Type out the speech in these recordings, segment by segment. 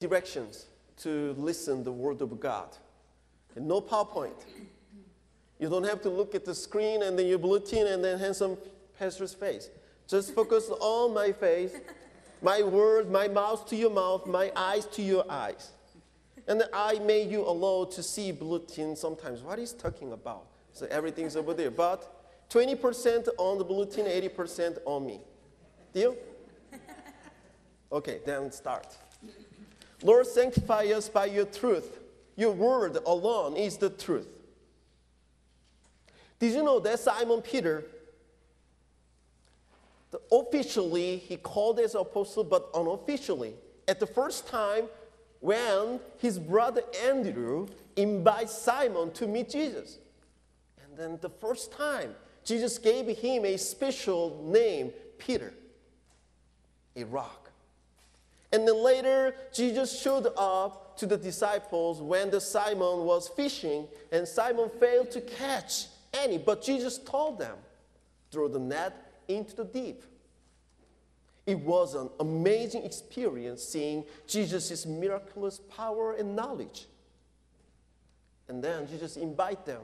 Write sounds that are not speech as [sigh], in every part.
directions to listen the word of God. And no PowerPoint. You don't have to look at the screen and then your bulletin and then handsome pastor's face. Just focus on my face, my word, my mouth to your mouth, my eyes to your eyes. And I made you allow to see bulletin sometimes. What is talking about? So everything's over there. But 20% on the bulletin, 80% on me. Deal? Okay, then start. Lord, sanctify us by your truth. Your word alone is the truth. Did you know that Simon Peter, officially he called as apostle, but unofficially, at the first time when his brother Andrew invites Simon to meet Jesus. And then the first time, Jesus gave him a special name, Peter, a rock. And then later, Jesus showed up to the disciples when the Simon was fishing, and Simon failed to catch any, but Jesus told them, throw the net into the deep. It was an amazing experience seeing Jesus' miraculous power and knowledge. And then Jesus invite them,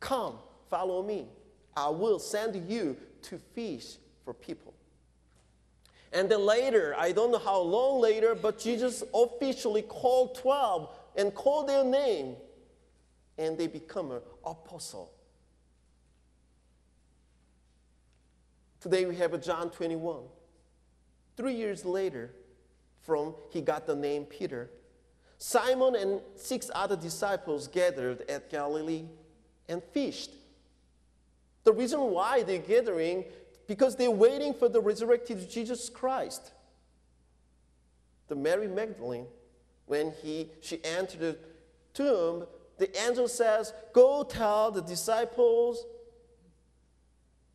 come, follow me. I will send you to fish for people. And then later, I don't know how long later, but Jesus officially called 12 and called their name, and they become an apostle. Today we have John 21. Three years later, from he got the name Peter, Simon and six other disciples gathered at Galilee and fished. The reason why they're gathering because they're waiting for the resurrected Jesus Christ. The Mary Magdalene, when he, she entered the tomb, the angel says, Go tell the disciples,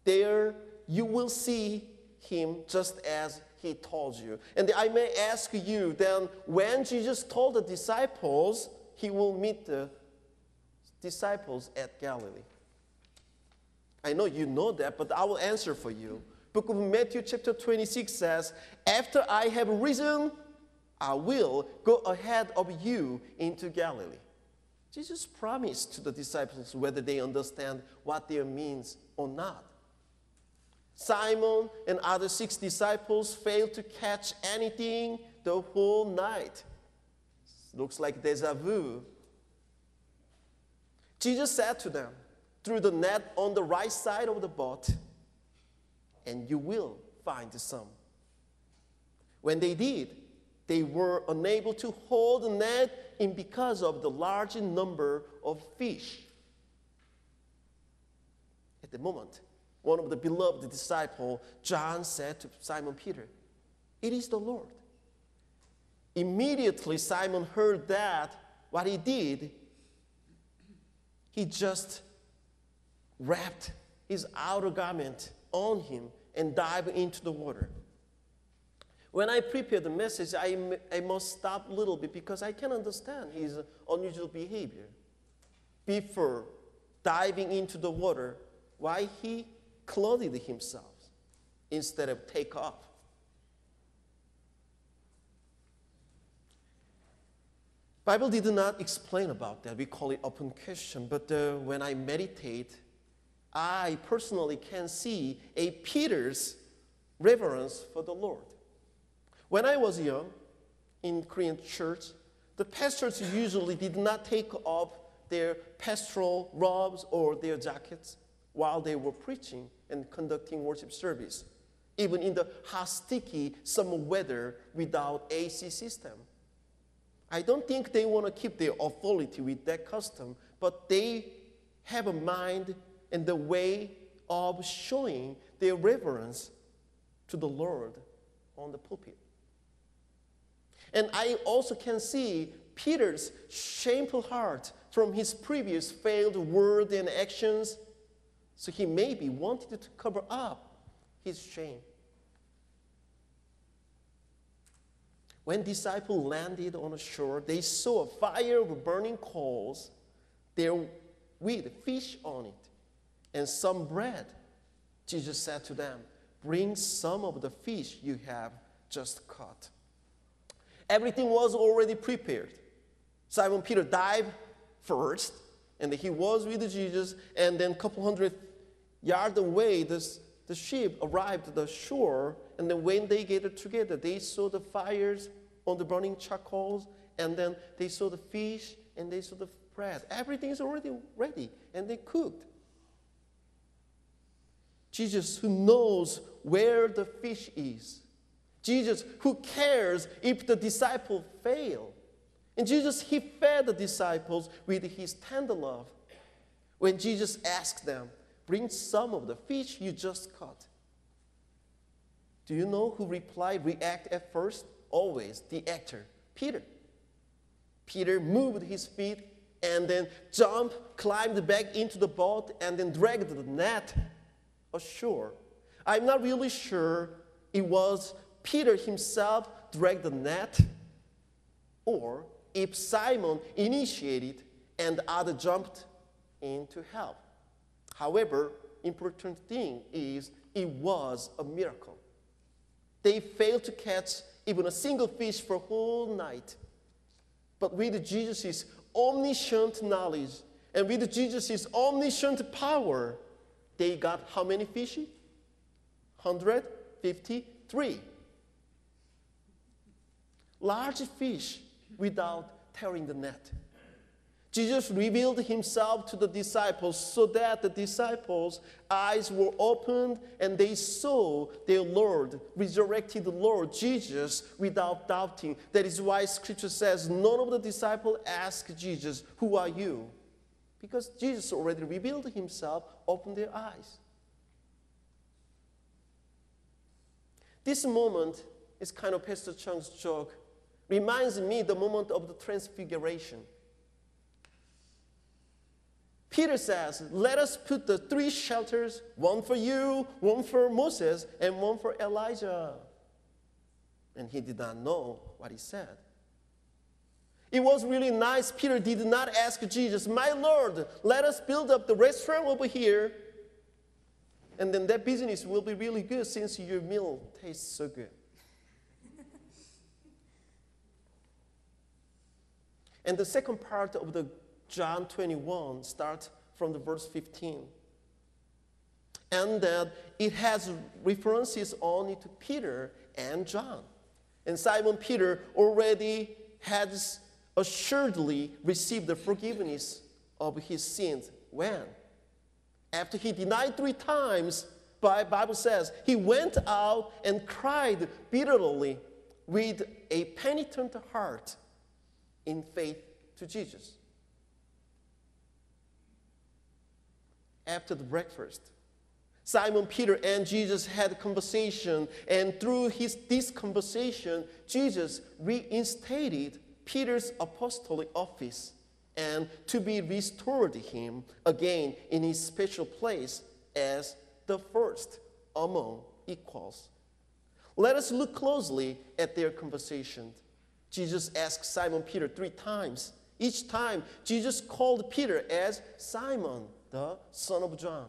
there you will see him just as he told you. And I may ask you then, when Jesus told the disciples he will meet the disciples at Galilee? I know you know that, but I will answer for you. Book of Matthew, chapter 26 says, After I have risen, I will go ahead of you into Galilee. Jesus promised to the disciples whether they understand what there means or not. Simon and other six disciples failed to catch anything the whole night. Looks like deja vu. Jesus said to them, through the net on the right side of the boat, and you will find some. When they did, they were unable to hold the net in because of the large number of fish. At the moment, one of the beloved disciple, John said to Simon Peter, It is the Lord. Immediately, Simon heard that. What he did, he just wrapped his outer garment on him and dived into the water. When I prepare the message, I, I must stop a little bit because I can understand his unusual behavior. Before diving into the water, why he clothed himself instead of take off. Bible did not explain about that. We call it open question. But uh, when I meditate, I personally can see a Peter's reverence for the Lord. When I was young in Korean church, the pastors usually did not take off their pastoral robes or their jackets while they were preaching and conducting worship service, even in the hot, sticky summer weather without AC system. I don't think they want to keep their authority with that custom, but they have a mind and the way of showing their reverence to the Lord on the pulpit. And I also can see Peter's shameful heart from his previous failed word and actions. So he maybe wanted to cover up his shame. When disciples landed on the shore, they saw a fire of burning coals there with fish on it and some bread. Jesus said to them, Bring some of the fish you have just caught. Everything was already prepared. Simon Peter dived first, and he was with Jesus, and then a couple hundred yards away, this, the ship arrived at the shore, and then when they gathered together, they saw the fires on the burning charcoals, and then they saw the fish, and they saw the bread. Everything is already ready, and they cooked. Jesus, who knows where the fish is. Jesus, who cares if the disciple fail. And Jesus, he fed the disciples with his tender love. When Jesus asked them, Bring some of the fish you just caught. Do you know who replied, react at first? Always the actor, Peter. Peter moved his feet and then jumped, climbed back into the boat, and then dragged the net ashore. I'm not really sure it was Peter himself dragged the net or if Simon initiated and other jumped in to help. However, important thing is it was a miracle. They failed to catch even a single fish for a whole night. But with Jesus' omniscient knowledge and with Jesus' omniscient power, they got how many fish? 153. Large fish without tearing the net. Jesus revealed himself to the disciples so that the disciples' eyes were opened and they saw their Lord, resurrected Lord Jesus, without doubting. That is why scripture says none of the disciples asked Jesus, Who are you? Because Jesus already revealed himself, opened their eyes. This moment is kind of Pastor Chung's joke. Reminds me the moment of the transfiguration. Peter says, Let us put the three shelters one for you, one for Moses, and one for Elijah. And he did not know what he said. It was really nice. Peter did not ask Jesus, My Lord, let us build up the restaurant over here. And then that business will be really good since your meal tastes so good. [laughs] and the second part of the John 21 starts from the verse 15. And that it has references only to Peter and John. And Simon Peter already has assuredly received the forgiveness of his sins. When? After he denied three times, Bible says, he went out and cried bitterly with a penitent heart in faith to Jesus. After the breakfast, Simon Peter and Jesus had a conversation, and through his, this conversation, Jesus reinstated Peter's apostolic office and to be restored to him again in his special place as the first among equals. Let us look closely at their conversation. Jesus asked Simon Peter three times. Each time, Jesus called Peter as Simon, the son of John,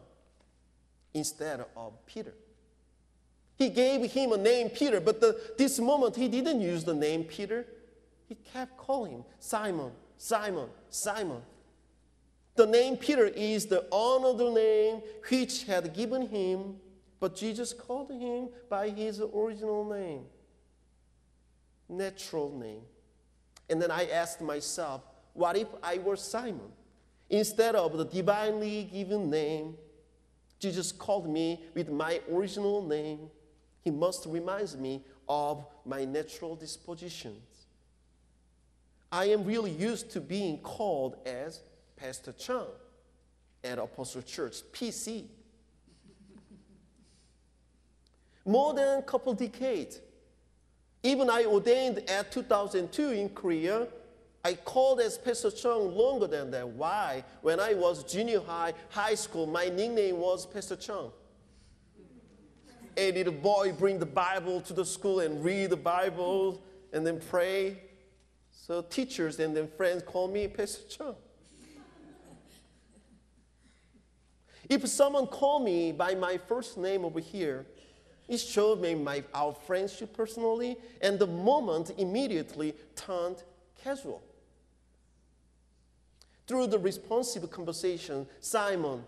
instead of Peter. He gave him a name, Peter, but the, this moment he didn't use the name Peter. He kept calling Simon, Simon, Simon. The name Peter is the honored name which had given him, but Jesus called him by his original name, natural name. And then I asked myself, what if I were Simon? Instead of the divinely given name, Jesus called me with my original name. He must remind me of my natural dispositions. I am really used to being called as Pastor Chung at Apostle Church, PC. More than a couple decades. Even I ordained at 2002 in Korea, I called as Pastor Chung longer than that. Why? When I was junior high, high school, my nickname was Pastor Chung. A little boy bring the Bible to the school and read the Bible and then pray. So teachers and then friends call me Pastor Chung. if someone call me by my first name over here, It showed me my, our friendship personally, and the moment immediately turned casual. Through the responsive conversation, Simon,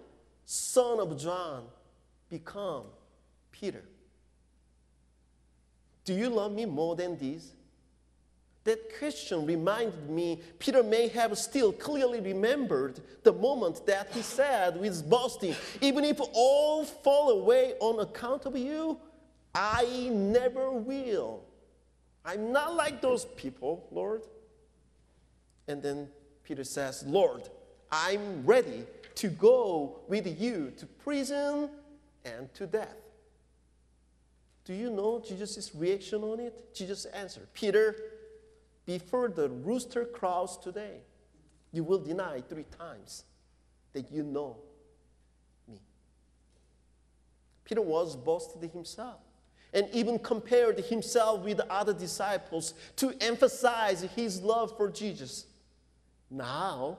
son of John, become Peter. Do you love me more than this? That question reminded me Peter may have still clearly remembered the moment that he said with boasting, Even if all fall away on account of you, I never will. I'm not like those people, Lord. And then Peter says, Lord, I'm ready to go with you to prison and to death. Do you know Jesus' reaction on it? Jesus answered, Peter, before the rooster crows today, you will deny three times that you know me. Peter was boasted himself and even compared himself with the other disciples to emphasize his love for Jesus. Now,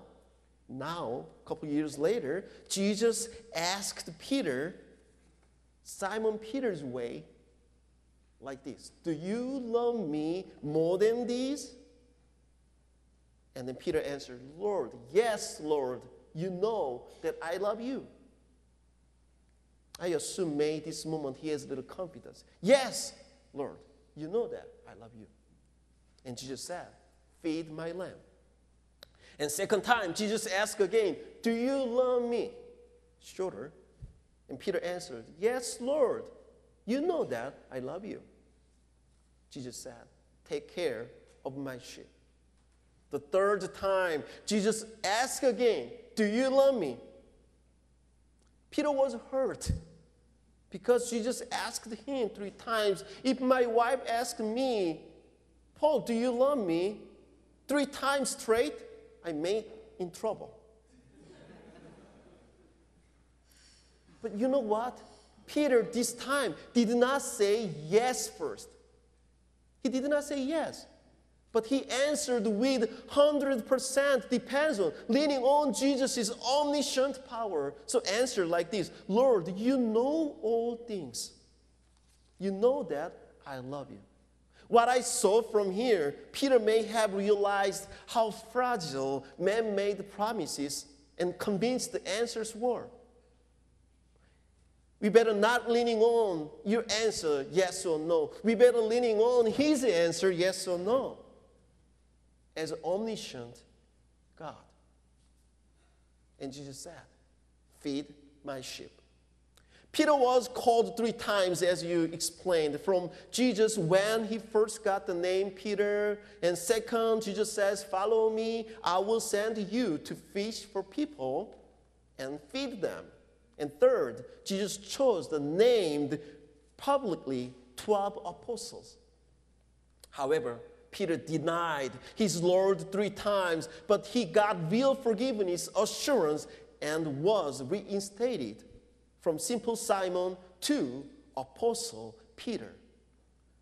now, a couple years later, Jesus asked Peter, Simon Peter's way, like this Do you love me more than these? And then Peter answered, Lord, yes, Lord, you know that I love you. I assume maybe this moment he has a little confidence. Yes, Lord, you know that I love you. And Jesus said, Feed my lamb. And second time, Jesus asked again, Do you love me? Shorter. And Peter answered, Yes, Lord, you know that I love you. Jesus said, Take care of my sheep. The third time, Jesus asked again, Do you love me? Peter was hurt because Jesus asked him three times. If my wife asked me, Paul, do you love me? Three times straight, I may in trouble. but you know what? Peter this time did not say yes first. He did not say yes. But he answered with 100% depends on, leaning on Jesus' omniscient power. So answer like this Lord, you know all things. You know that I love you. What I saw from here, Peter may have realized how fragile man made promises and convinced the answers were. We better not leaning on your answer, yes or no. We better leaning on his answer, yes or no as omniscient God. And Jesus said, Feed my sheep. Peter was called three times, as you explained, from Jesus when he first got the name Peter. And second, Jesus says, Follow me, I will send you to fish for people and feed them. And third, Jesus chose the named publicly 12 apostles. However, Peter denied his Lord three times, but he got real forgiveness, assurance, and was reinstated from simple Simon to Apostle Peter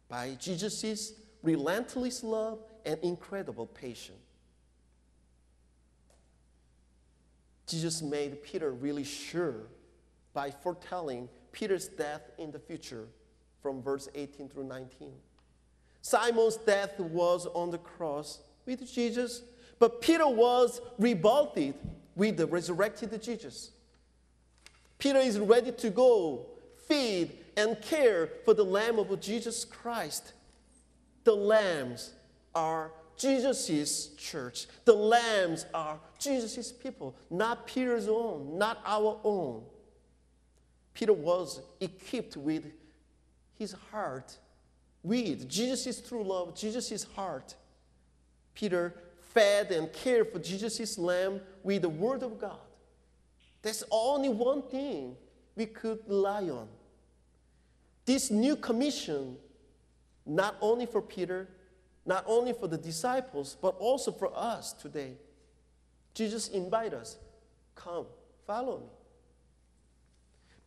by Jesus' relentless love and incredible patience. Jesus made Peter really sure by foretelling Peter's death in the future from verse 18 through 19. Simon's death was on the cross with Jesus, but Peter was revolted with the resurrected Jesus. Peter is ready to go, feed, and care for the Lamb of Jesus Christ. The lambs are Jesus' church. The lambs are Jesus' people, not Peter's own, not our own. Peter was equipped with his heart with Jesus' true love, Jesus' is heart. Peter fed and cared for Jesus' lamb with the Word of God. There's only one thing we could rely on. This new commission, not only for Peter, not only for the disciples, but also for us today. Jesus invites us, come, follow me.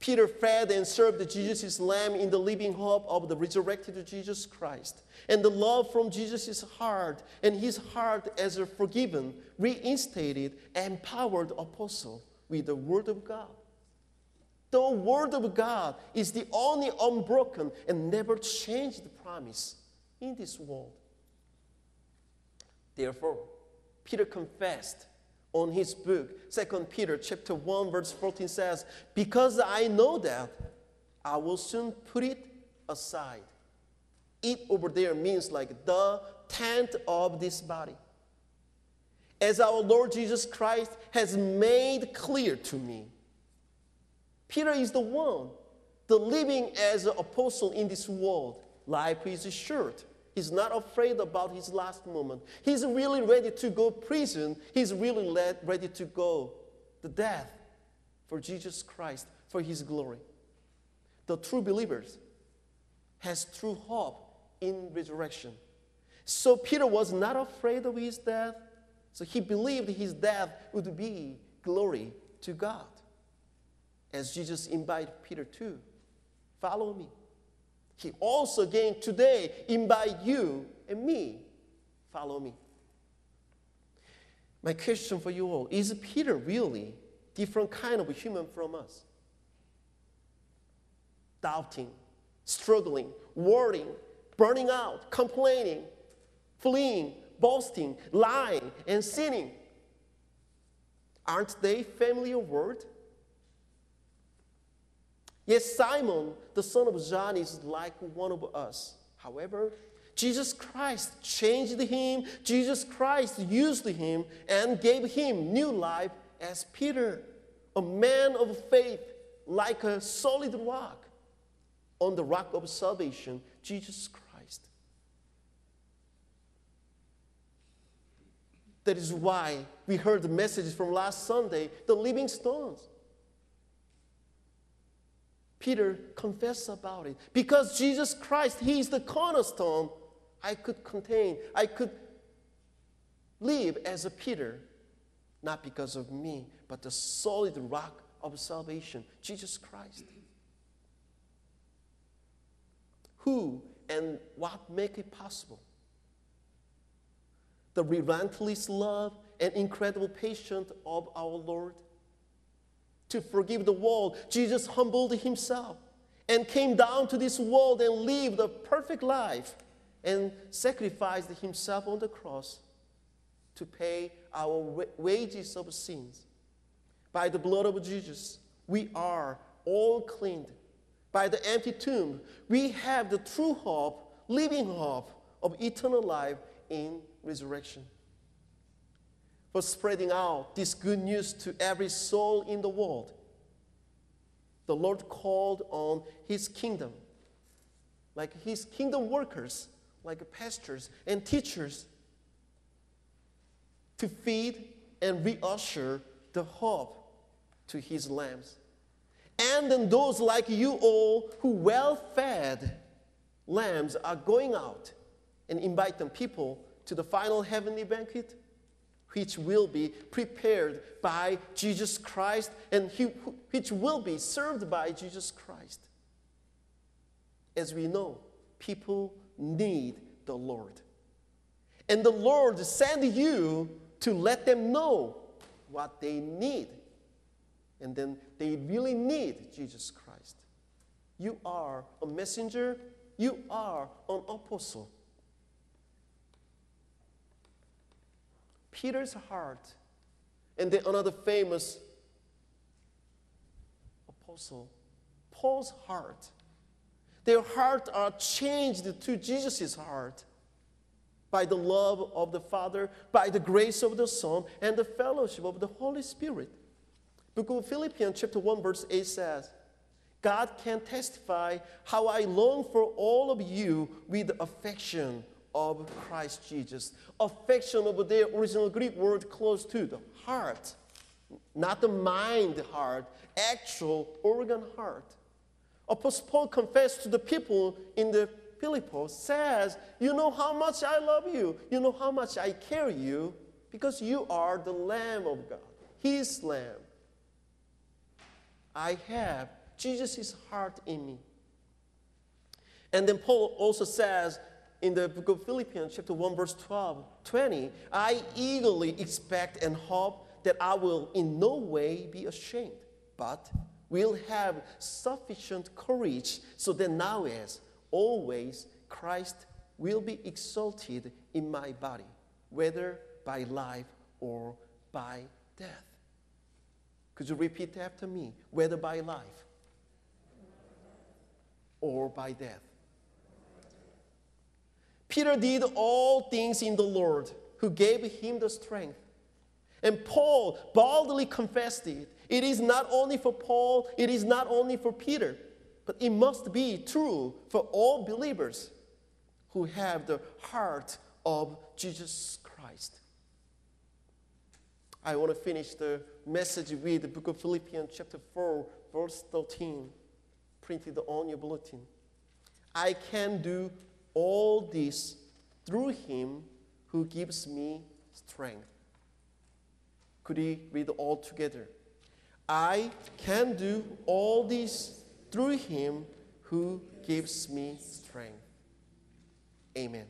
Peter fed and served Jesus' lamb in the living hope of the resurrected Jesus Christ. And the love from Jesus' heart and his heart as a forgiven, reinstated, empowered apostle with the Word of God. The Word of God is the only unbroken and never changed promise in this world. Therefore, Peter confessed on his book, Second Peter chapter 1, verse 14 says, Because I know that I will soon put it aside. It over there means like the tent of this body. As our Lord Jesus Christ has made clear to me. Peter is the one, the living as an apostle in this world. Life is short. He's not afraid about his last moment. He's really ready to go prison. He's really ready to go the death for Jesus Christ, for his glory. The true believers has true hope in resurrection. So Peter was not afraid of his death. So he believed his death would be glory to God. As Jesus invited Peter to follow me. He also again today invite you and me, follow me. My question for you all is Peter really different kind of human from us? Doubting, struggling, worrying, burning out, complaining, fleeing, boasting, lying, and sinning. Aren't they familiar words? Yes, Simon, the son of John, is like one of us. However, Jesus Christ changed him, Jesus Christ used him and gave him new life as Peter, a man of faith, like a solid rock on the rock of salvation, Jesus Christ. That is why we heard the message from last Sunday the living stones. Peter confessed about it. Because Jesus Christ, He is the cornerstone, I could contain, I could live as a Peter, not because of me, but the solid rock of salvation, Jesus Christ. Who and what make it possible? The relentless love and incredible patience of our Lord to forgive the world, Jesus humbled himself and came down to this world and lived a perfect life and sacrificed himself on the cross to pay our wages of sins. By the blood of Jesus, we are all cleaned. By the empty tomb, we have the true hope, living hope of eternal life in resurrection for spreading out this good news to every soul in the world. The Lord called on His kingdom, like His kingdom workers, like pastors and teachers, to feed and reassure the hope to His lambs. And then those like you all who well fed lambs are going out and invite them people to the final heavenly banquet which will be prepared by Jesus Christ and he, which will be served by Jesus Christ. As we know, people need the Lord. And the Lord sent you to let them know what they need. And then they really need Jesus Christ. You are a messenger, you are an apostle. Peter's heart, and then another famous apostle, Paul's heart. Their heart are changed to Jesus' heart by the love of the Father, by the grace of the Son, and the fellowship of the Holy Spirit. Book of Philippians chapter 1 verse 8 says, God can testify how I long for all of you with affection of Christ Jesus. Affection of the original Greek word close to the heart, not the mind heart, actual organ heart. Apostle Paul confessed to the people in the Philippos, says, You know how much I love you. You know how much I care you because you are the Lamb of God, His Lamb. I have Jesus' heart in me. And then Paul also says, in the book of Philippians, chapter 1, verse 12, 20, I eagerly expect and hope that I will in no way be ashamed, but will have sufficient courage so that now, as always, Christ will be exalted in my body, whether by life or by death. Could you repeat after me? Whether by life or by death. Peter did all things in the Lord who gave him the strength. And Paul boldly confessed it. It is not only for Paul, it is not only for Peter, but it must be true for all believers who have the heart of Jesus Christ. I want to finish the message with the book of Philippians, chapter 4, verse 13, printed on your bulletin. I can do all this through him who gives me strength. Could he read all together? I can do all this through him who gives me strength. Amen.